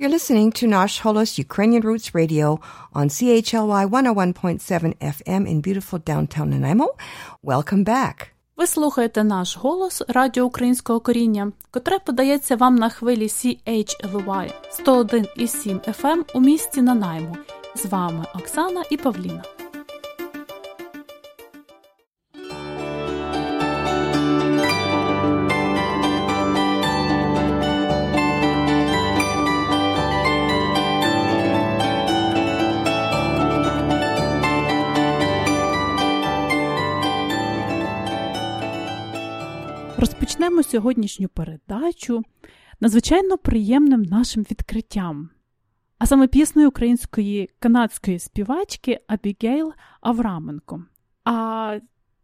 You're listening to Nash Holos Ukrainian Roots Radio on CHLY 101.7 FM in beautiful downtown Nanaimo. Welcome back. Ви слухаєте наш голос Радіо Українського коріння, котре подається вам на хвилі CHLY 101,7 FM у місті Нанаймо. З вами Оксана і Павліна. Розпочнемо сьогоднішню передачу надзвичайно приємним нашим відкриттям, а саме піснею української канадської співачки Абігейл Авраменко. А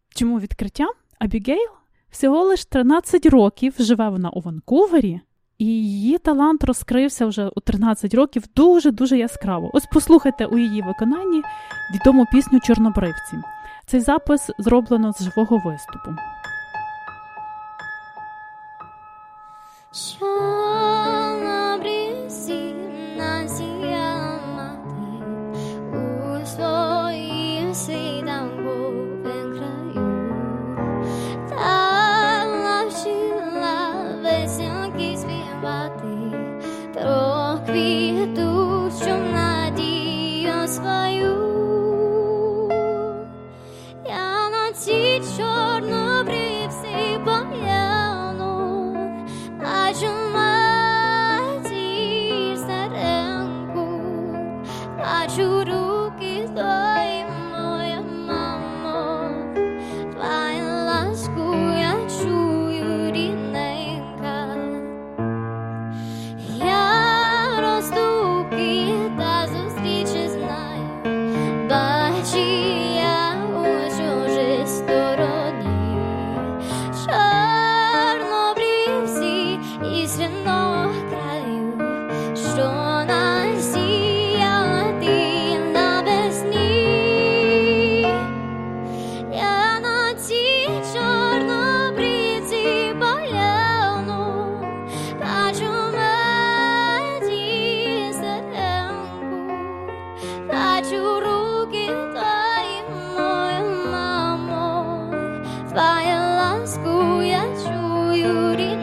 чому відкриття? Абігейл всього лише 13 років живе вона у Ванкувері, і її талант розкрився вже у 13 років дуже-дуже яскраво. Ось послухайте у її виконанні відому пісню Чорнобривці. Цей запис зроблено з живого виступу. 说。शुरू की 난 스쿠야 주유리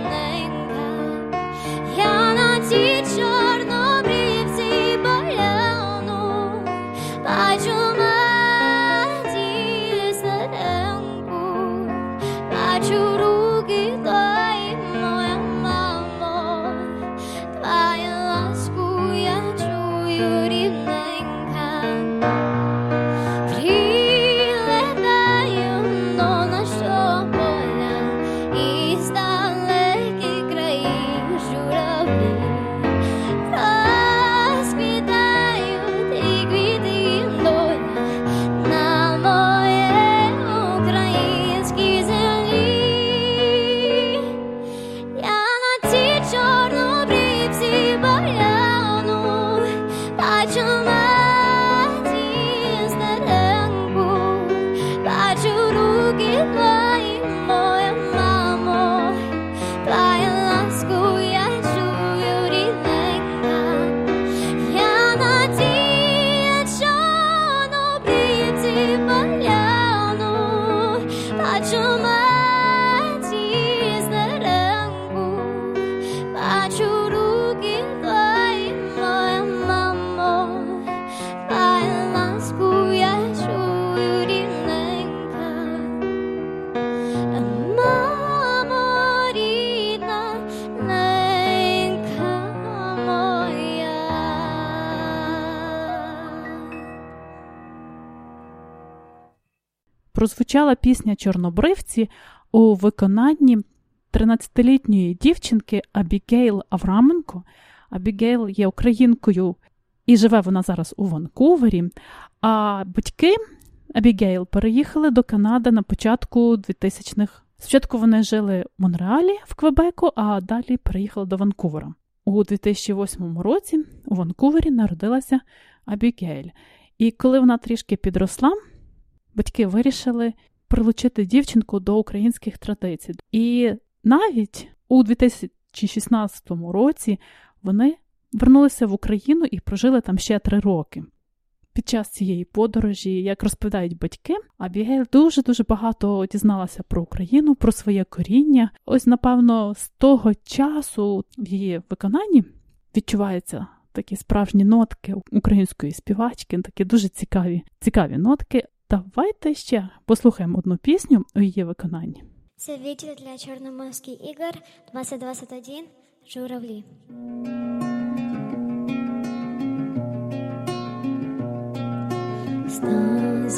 прозвучала пісня Чорнобривці у виконанні 13-літньої дівчинки Абігейл Авраменко. Абігейл є українкою і живе вона зараз у Ванкувері. А батьки Абігейл переїхали до Канади на початку 2000-х. Спочатку вони жили в Монреалі в Квебеку, а далі переїхали до Ванкувера. У 2008 році у Ванкувері народилася Абігейль. І коли вона трішки підросла, батьки вирішили прилучити дівчинку до українських традицій. І навіть у 2016 році вони вернулися в Україну і прожили там ще три роки. Під час цієї подорожі, як розповідають батьки, Абігейл дуже-дуже багато дізналася про Україну, про своє коріння. Ось, напевно, з того часу в її виконанні відчуваються такі справжні нотки української співачки, такі дуже цікаві, цікаві нотки. Давайте ще послухаємо одну пісню у її виконанні. Це відділ для Чорноморських ігор 2021 Журавлі. Став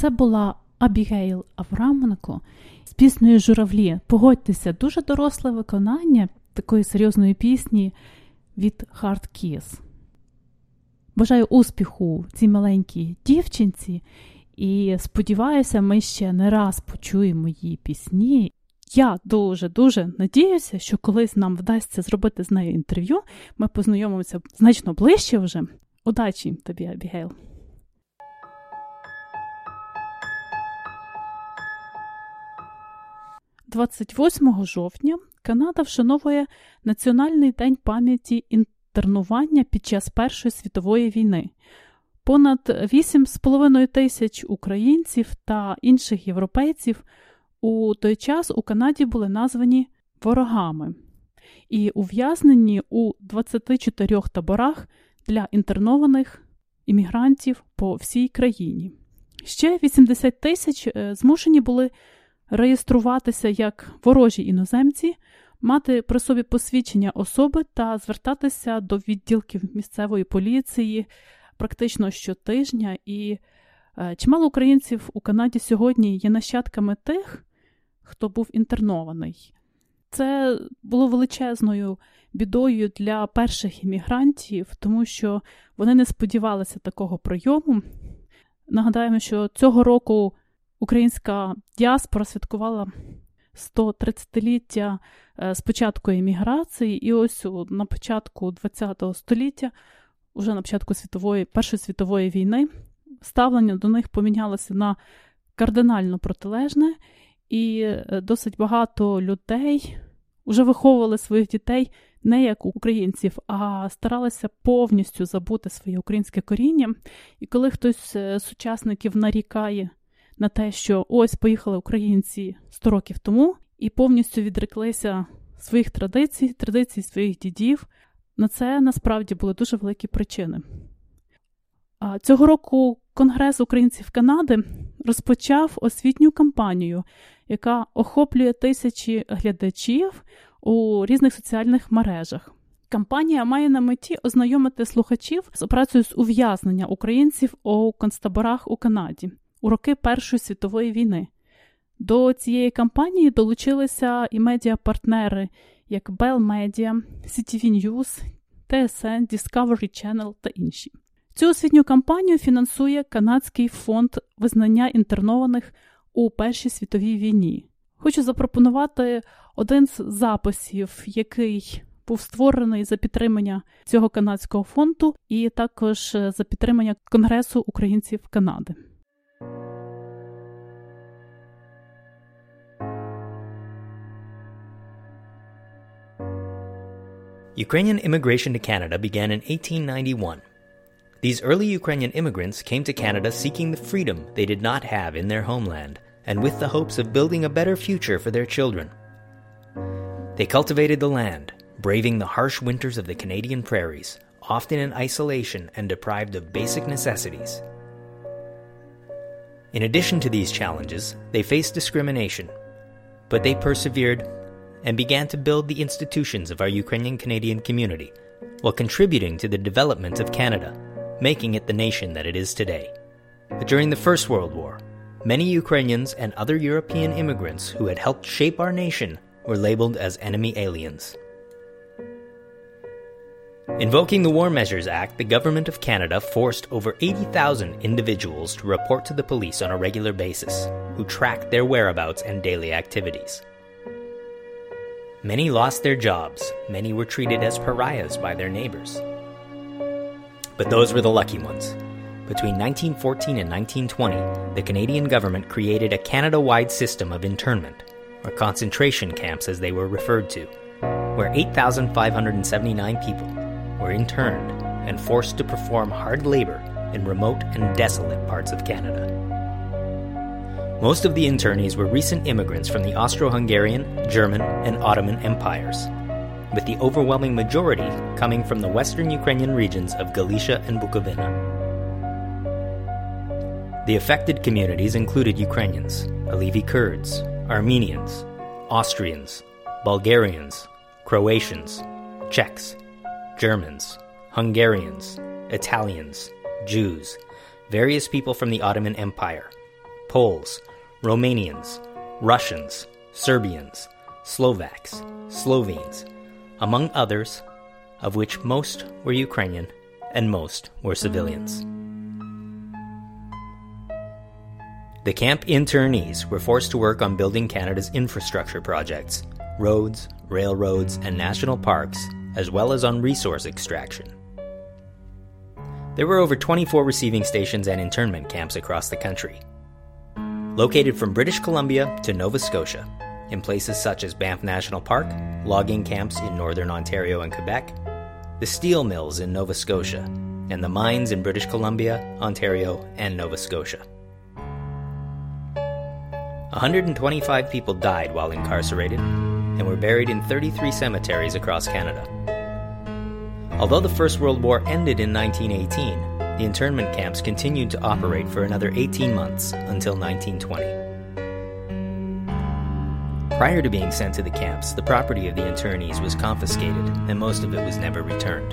Це була Абігейл Авраменко з піснею Журавлі. Погодьтеся, дуже доросле виконання такої серйозної пісні від Hard Kiss. Бажаю успіху цій маленькій дівчинці, і сподіваюся, ми ще не раз почуємо її пісні. Я дуже-дуже надіюся, що колись нам вдасться зробити з нею інтерв'ю. Ми познайомимося значно ближче вже. Удачі тобі, Абігейл! 28 жовтня Канада вшановує Національний день пам'яті інтернування під час Першої світової війни. Понад 8,5 тисяч українців та інших європейців у той час у Канаді були названі ворогами і ув'язнені у 24 таборах для інтернованих іммігрантів по всій країні. Ще 80 тисяч е, змушені були реєструватися як ворожі іноземці, мати при собі посвідчення особи та звертатися до відділків місцевої поліції практично щотижня. І е, чимало українців у Канаді сьогодні є нащадками тих, хто був інтернований. Це було величезною бідою для перших іммігрантів, тому що вони не сподівалися такого прийому. Нагадаємо, що цього року українська діаспора святкувала 130-ліття е, з початку еміграції, і ось на початку ХХ століття, уже на початку світової, Першої світової війни, ставлення до них помінялося на кардинально протилежне, і е, досить багато людей вже виховували своїх дітей не як українців, а старалися повністю забути своє українське коріння. І коли хтось з сучасників нарікає на те, що ось поїхали українці 100 років тому і повністю відреклися своїх традицій, традицій своїх дідів, на це насправді були дуже великі причини. Цього року Конгрес українців Канади розпочав освітню кампанію, яка охоплює тисячі глядачів у різних соціальних мережах. Кампанія має на меті ознайомити слухачів з операцією з ув'язнення українців у концтаборах у Канаді у роки Першої світової війни. До цієї кампанії долучилися і медіапартнери, як Bell Media, CTV News, TSN, Discovery Channel та інші. Цю освітню кампанію фінансує Канадський фонд визнання інтернованих у Першій світовій війні. Хочу запропонувати один з записів, який був створений за підтримання цього канадського фонду, і також за підтримання Конгресу українців Канади. Ukrainian immigration to Canada began in 1891. These early Ukrainian immigrants came to Canada seeking the freedom they did not have in their homeland and with the hopes of building a better future for their children. They cultivated the land, braving the harsh winters of the Canadian prairies, often in isolation and deprived of basic necessities. In addition to these challenges, they faced discrimination, but they persevered and began to build the institutions of our Ukrainian Canadian community while contributing to the development of Canada, making it the nation that it is today. But during the First World War, many Ukrainians and other European immigrants who had helped shape our nation were labeled as enemy aliens. Invoking the War Measures Act, the Government of Canada forced over 80,000 individuals to report to the police on a regular basis, who tracked their whereabouts and daily activities. Many lost their jobs, many were treated as pariahs by their neighbors. But those were the lucky ones. Between 1914 and 1920, the Canadian government created a Canada wide system of internment, or concentration camps as they were referred to, where 8,579 people were interned and forced to perform hard labor in remote and desolate parts of Canada. Most of the internees were recent immigrants from the Austro Hungarian, German, and Ottoman empires, with the overwhelming majority coming from the western Ukrainian regions of Galicia and Bukovina. The affected communities included Ukrainians, Alevi Kurds, Armenians, Austrians, Bulgarians, Croatians, Czechs, Germans, Hungarians, Italians, Jews, various people from the Ottoman Empire, Poles, Romanians, Russians, Serbians, Slovaks, Slovenes, among others, of which most were Ukrainian and most were civilians. The camp internees were forced to work on building Canada's infrastructure projects, roads, railroads, and national parks, as well as on resource extraction. There were over 24 receiving stations and internment camps across the country, located from British Columbia to Nova Scotia, in places such as Banff National Park, logging camps in northern Ontario and Quebec, the steel mills in Nova Scotia, and the mines in British Columbia, Ontario, and Nova Scotia. 125 people died while incarcerated and were buried in 33 cemeteries across Canada. Although the First World War ended in 1918, the internment camps continued to operate for another 18 months until 1920. Prior to being sent to the camps, the property of the internees was confiscated and most of it was never returned.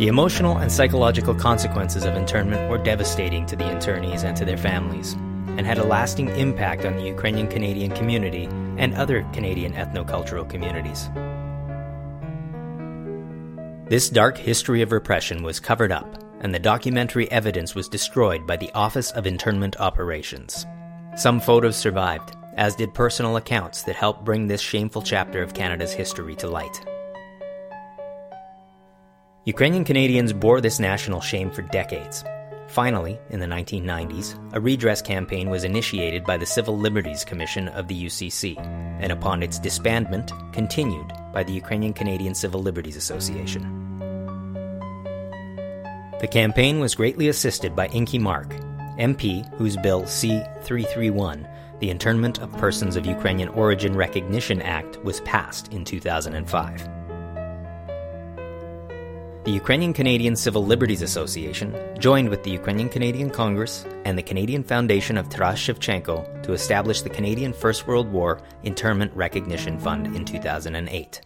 The emotional and psychological consequences of internment were devastating to the internees and to their families, and had a lasting impact on the Ukrainian Canadian community and other Canadian ethnocultural communities. This dark history of repression was covered up, and the documentary evidence was destroyed by the Office of Internment Operations. Some photos survived, as did personal accounts that helped bring this shameful chapter of Canada's history to light. Ukrainian Canadians bore this national shame for decades, Finally, in the 1990s, a redress campaign was initiated by the Civil Liberties Commission of the UCC, and upon its disbandment, continued by the Ukrainian Canadian Civil Liberties Association. The campaign was greatly assisted by Inky Mark, MP, whose bill C 331, the Internment of Persons of Ukrainian Origin Recognition Act, was passed in 2005. The Ukrainian Canadian Civil Liberties Association joined with the Ukrainian Canadian Congress and the Canadian Foundation of Taras Shevchenko to establish the Canadian First World War Internment Recognition Fund in 2008.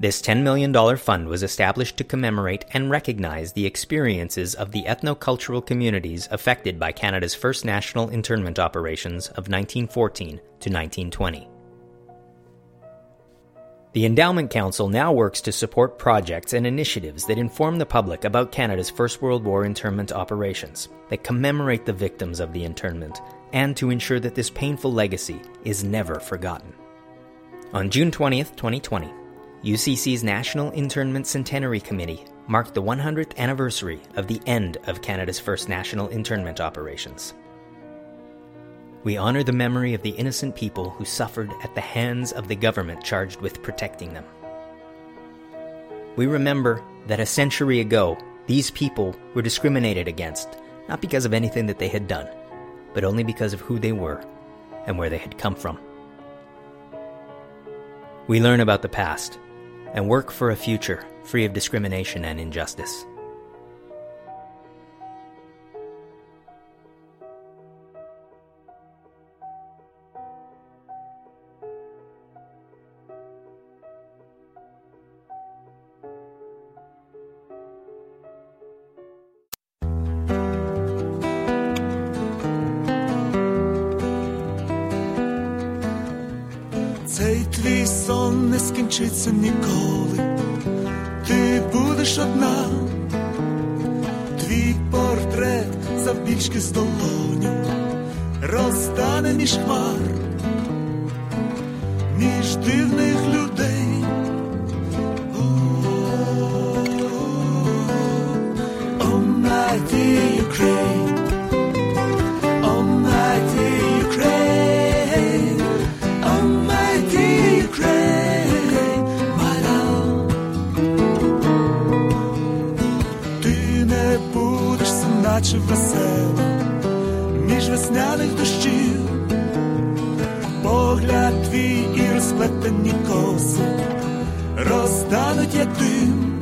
This $10 million fund was established to commemorate and recognize the experiences of the ethnocultural communities affected by Canada's first national internment operations of 1914 to 1920. The Endowment Council now works to support projects and initiatives that inform the public about Canada's First World War internment operations, that commemorate the victims of the internment, and to ensure that this painful legacy is never forgotten. On June 20th, 2020, UCC's National Internment Centenary Committee marked the 100th anniversary of the end of Canada's first national internment operations. We honor the memory of the innocent people who suffered at the hands of the government charged with protecting them. We remember that a century ago, these people were discriminated against, not because of anything that they had done, but only because of who they were and where they had come from. We learn about the past and work for a future free of discrimination and injustice. Не скінчиться ніколи, ти будеш одна, твій портрет завбільшки з долоню розтане між хмар, розтануть як дим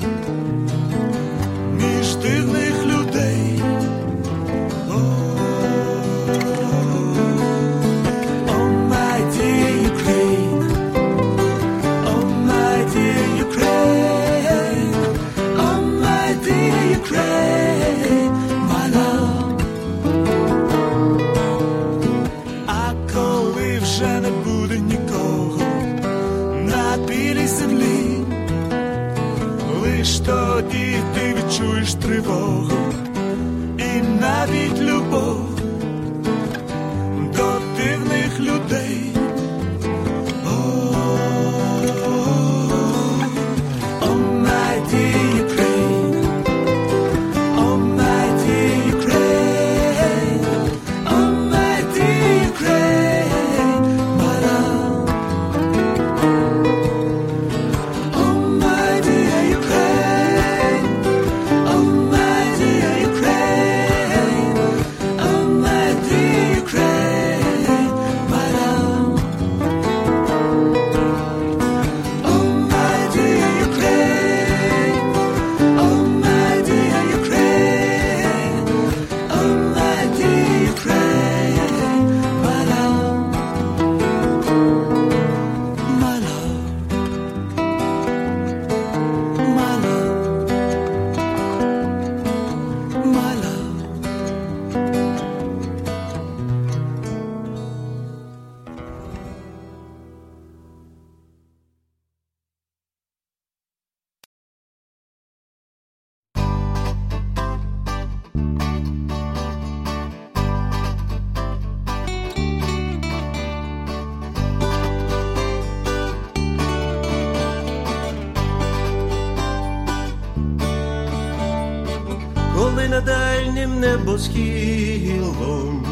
rozchýlom,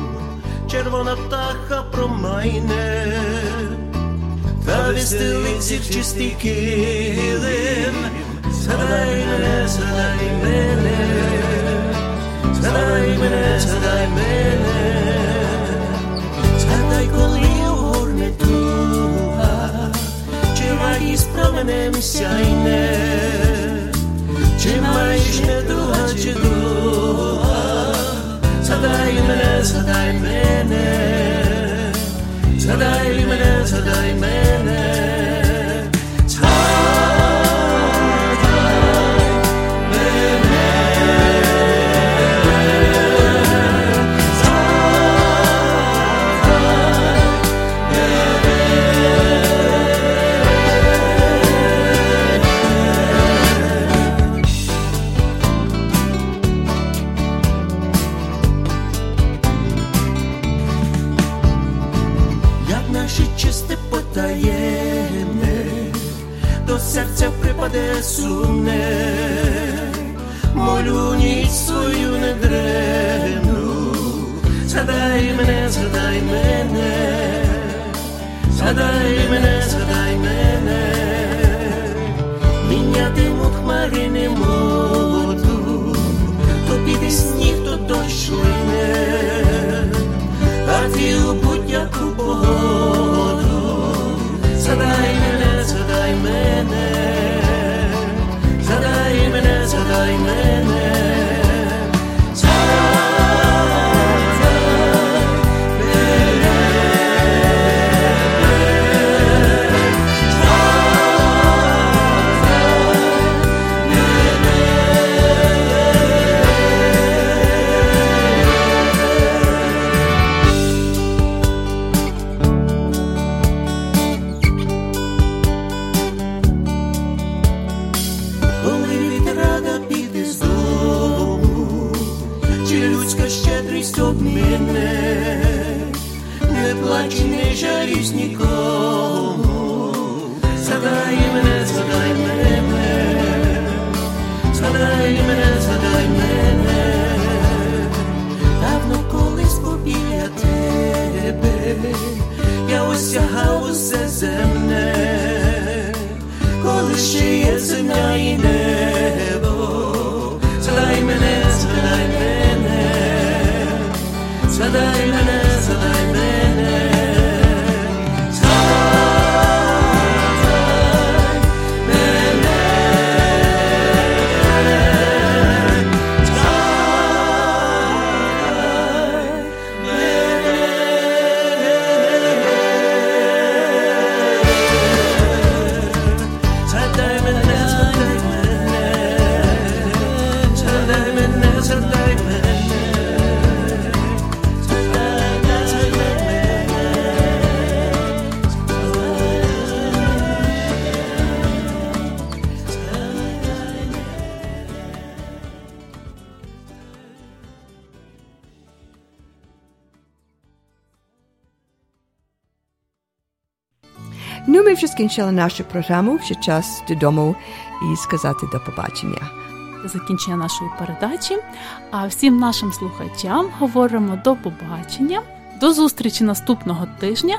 červona ptácha promajne. Travy styly v čistý kýlim, mene, mene. Kolí tuha, sjajne, če. Sadai Mene, Sadai Mene, Sadai Mene, Sadai Mene. серця припаде сумне, молю ніч свою недремну, згадай мене, згадай мене, згадай мене, згадай мене, мінятимуть хмари не моду, то піде Не жалісь нікому. Згадай мене, згадай мене, згадай мене, згадай мене, давно колись побіля тебе, я осягав усе земне. Коли ще є земля і небо, згадай мене, згадай мене, згадай мене, Скінчили нашу програму. Ще час додому і сказати до побачення. закінчення нашої передачі. А всім нашим слухачам говоримо до побачення, до зустрічі наступного тижня.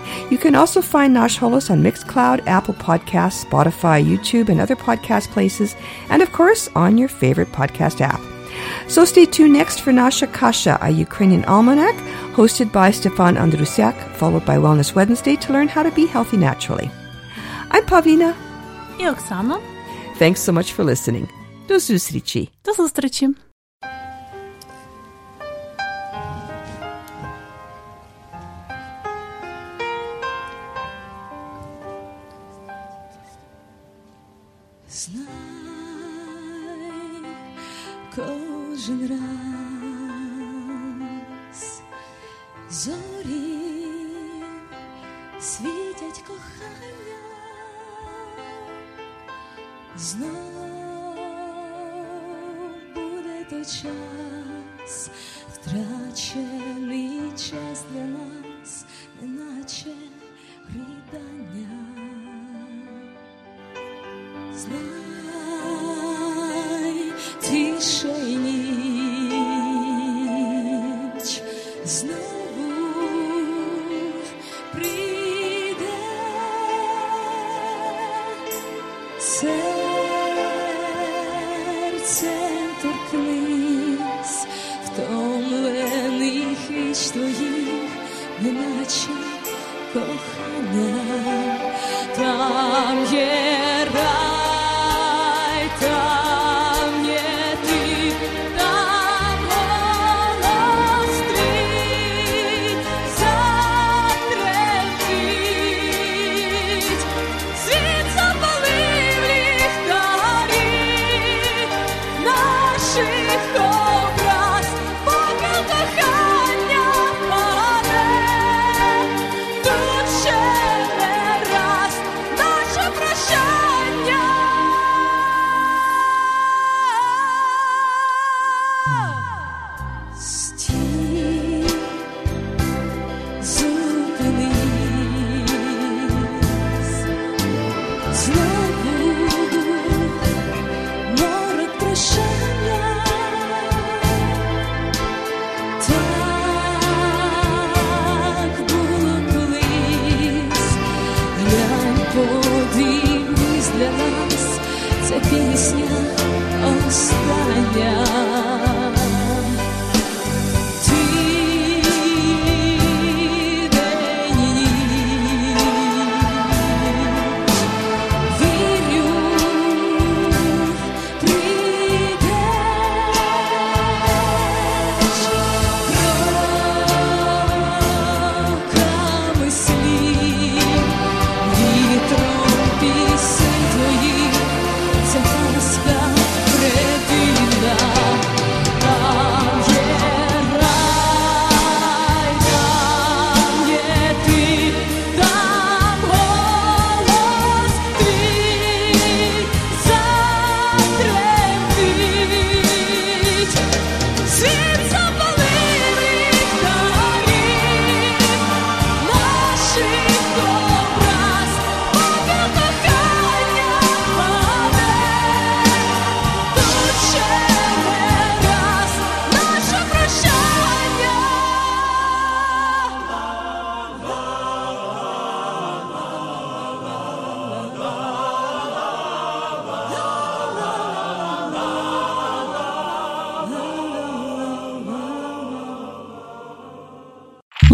You can also find Nash Holos on Mixcloud, Apple Podcasts, Spotify, YouTube, and other podcast places, and of course on your favorite podcast app. So stay tuned next for Nasha Kasha, a Ukrainian almanac, hosted by Stefan Andrusiak, followed by Wellness Wednesday to learn how to be healthy naturally. I'm Pavlina. И Thanks so much for listening. До зустрічі. До зустрічі. Кожен раз. Зорі світять кохання, знов буде той час, втрачений час для нас, Tam yer ben